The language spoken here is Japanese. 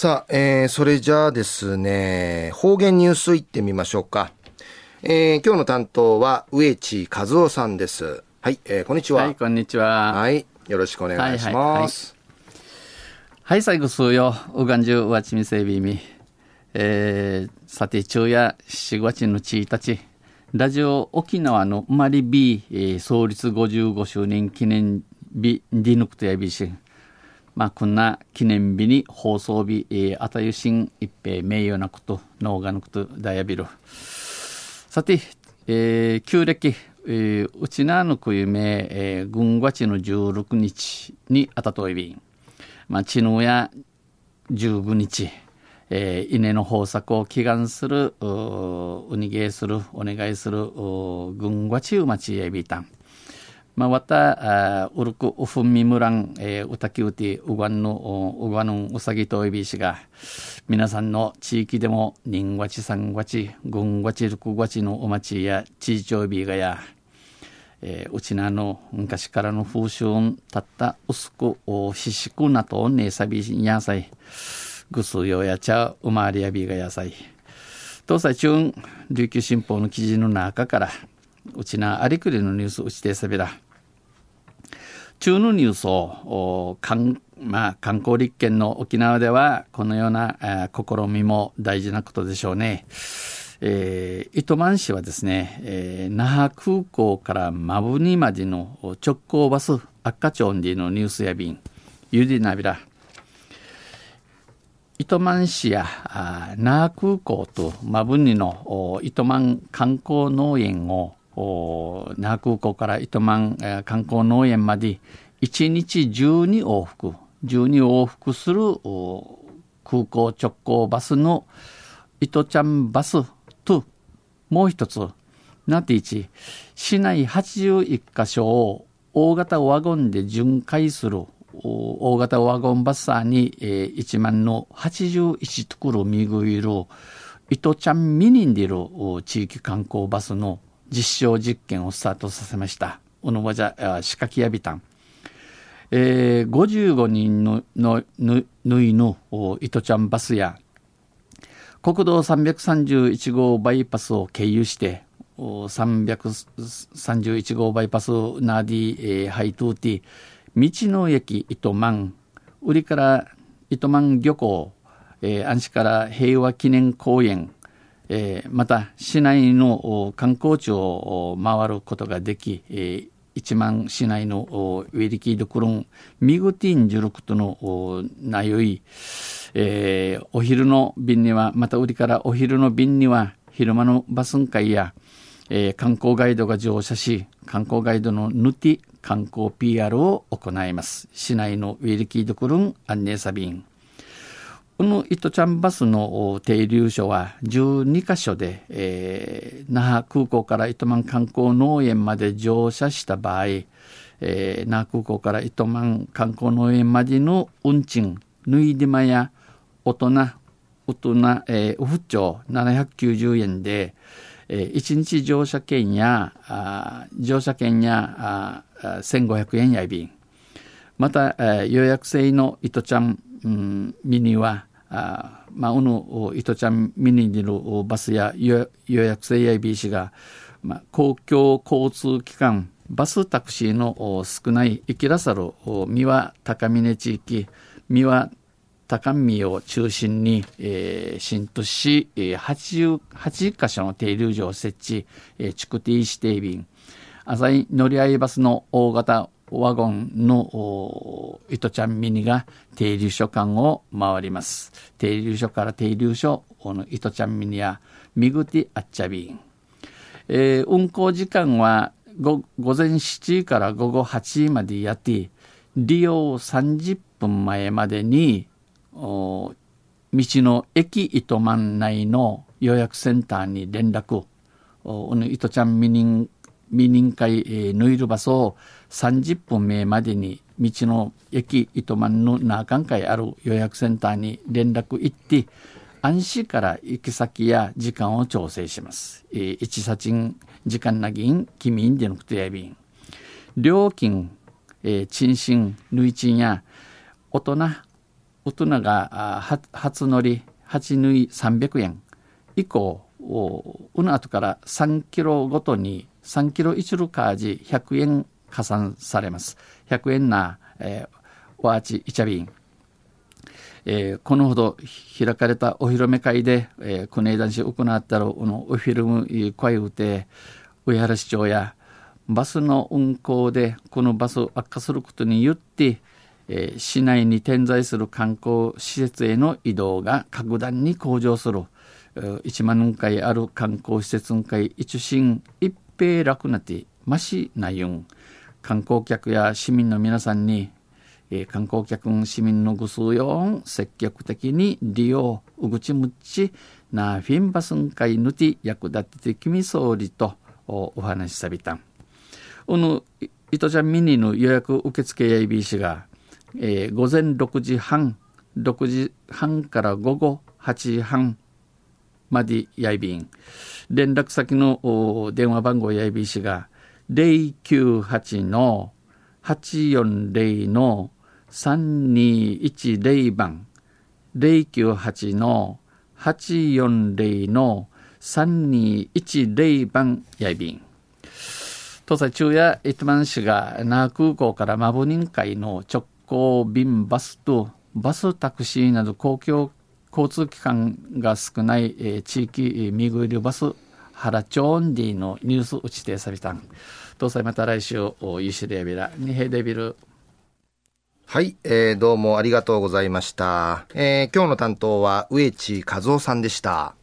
さあ、えー、それじゃあですね、方言ニュースいってみましょうか。えー、今日の担当は植地和夫さんです。はい、えー、こんにちは。はい、こんにちは。はい、よろしくお願いします。はい、はい、最後数よ、うがんじゅうわちみせびみ。えー、さて、昼夜4月の1日、ラジオ沖縄の生まれ日、えー、創立55周年記念日、ディヌクトやびし、まあ、こんな記念日に放送日、えー、あたゆしん一平名誉なこと、脳がなこと、ダイヤビル。さて、えー、旧暦、えー、うちなのくゆめ、えー、軍月の16日にあたといびん。まあ、ちのや15日、えー、稲の豊作を祈願する、うにげする、お願いする、軍月うまちえびたん。まあ、わた、うるくうふんみむらん、えー、うたきうて、うがんの、うがんうさぎといびしが、皆さんの地域でも、人わち、三わち、軍わち、六わちのお町や、地域おびがや、えー、うちなの昔からの風習たった薄く、ひしくなとねさびんやさい、ぐすよやちゃうまわりやびがやさい。東西中、琉球新報の記事の中から、うちなありくりのニュースうちてさびら、中のニュースを観,、まあ、観光立県の沖縄ではこのような、えー、試みも大事なことでしょうね。えー、糸満市はですね、えー、那覇空港からマブニまでの直行バス赤ちょんでのニュースや便ゆりなびら糸満市や那覇空港とマブニの糸満観光農園を那覇空港から糸満、え、観光農園まで1日12往復。12往復する空港直行バスの糸ちゃんバスともう一つ。なていち市内81カ所を大型ワゴンで巡回する。大型ワゴンバスサーに、えー、1万の81ところみぐいる糸ちゃんミニンでいる地域観光バスの実証実験をスタートさせました。おのわじゃ、仕掛けやびたん。えー、55人ののぬぬいの糸ちゃんバスや国道331号バイパスを経由して331号バイパスナーディ、えー、ハイトゥーティ道の駅糸満売りから糸満漁港、えー、安市から平和記念公園えー、また市内の観光地を回ることができ、えー、一万市内のウェリキードクロンミグティンジュルクとのなよい、えー、お昼の便にはまた売りからお昼の便には昼間のバスン会や、えー、観光ガイドが乗車し観光ガイドのヌティ観光 PR を行います。市内のウェリキードクロンアンネーサビンこの糸ちゃんバスの停留所は12カ所で、えー、那覇空港から糸満観光農園まで乗車した場合、えー、那覇空港から糸満観光農園までの運賃、縫い手間や大人、大人、えー、おふち790円で、えー、1日乗車券や、あ乗車券やあ1500円や便。また、えー、予約制の糸ちゃん、うん、ミニはあまあ、うぬいとちゃん見に出るバスや予約制や B 氏が、まあ、公共交通機関バスタクシーの少ない行きらさる三輪高峰地域三輪高見を中心に、えー、新都市、えー、80, 80箇所の停留所を設置、えー、築堤指定便浅い乗り合いバスの大型ワゴンの糸ちゃんミニが停留所間を回ります。停留所から停留所、この糸ちゃんミニやミグティアッチャビン。えー、運行時間は午前7時から午後8時までやって、利用30分前までに、道の駅糸満内の予約センターに連絡、糸ちゃんミニ未認会、えー、ヌイルバスを30分前までに道の駅糸満の中間会ある予約センターに連絡行って安心から行き先や時間を調整します。えー、一差賃時間なぎん、君んでのくとやびん。料金、えー、賃賃、累賃や大人、大人が初乗り、8縫い300円以降、うの後から3キロごとに3キロ1ルカージ100円加算されます。100円な、えー、ワーチイチャビン。えー、このほど開かれたお披露目会で、えー、国枝市行ったろのおフィルム会うて、上原市長やバスの運行でこのバスを悪化することによって、えー、市内に点在する観光施設への移動が格段に向上する。1万回ある観光施設会一心一平楽なてましなゆん。観光客や市民の皆さんに、えー、観光客市民のぐすうよん積極的に利用うぐちむちなフィンバスン会ぬて役立ててきみ総理とお話しさびたん。この糸ちゃんミニの予約受付やいびしが、えー、午前6時半、6時半から午後8時半までやいびん。連絡先の電話番号やいびしが、098の840の3210番、098の840の3210番やいびん。東西中や糸満市が那覇空港からマブ人会の直行便バスとバスタクシーなど公共交通機関が少ない、えー、地域見ぐるバス原町ンディのニュース打ちてさびたん。東西また来週、ゆしでやびら、にへでびる。はい、えー、どうもありがとうございました。えー、今日の担当は植地和夫さんでした。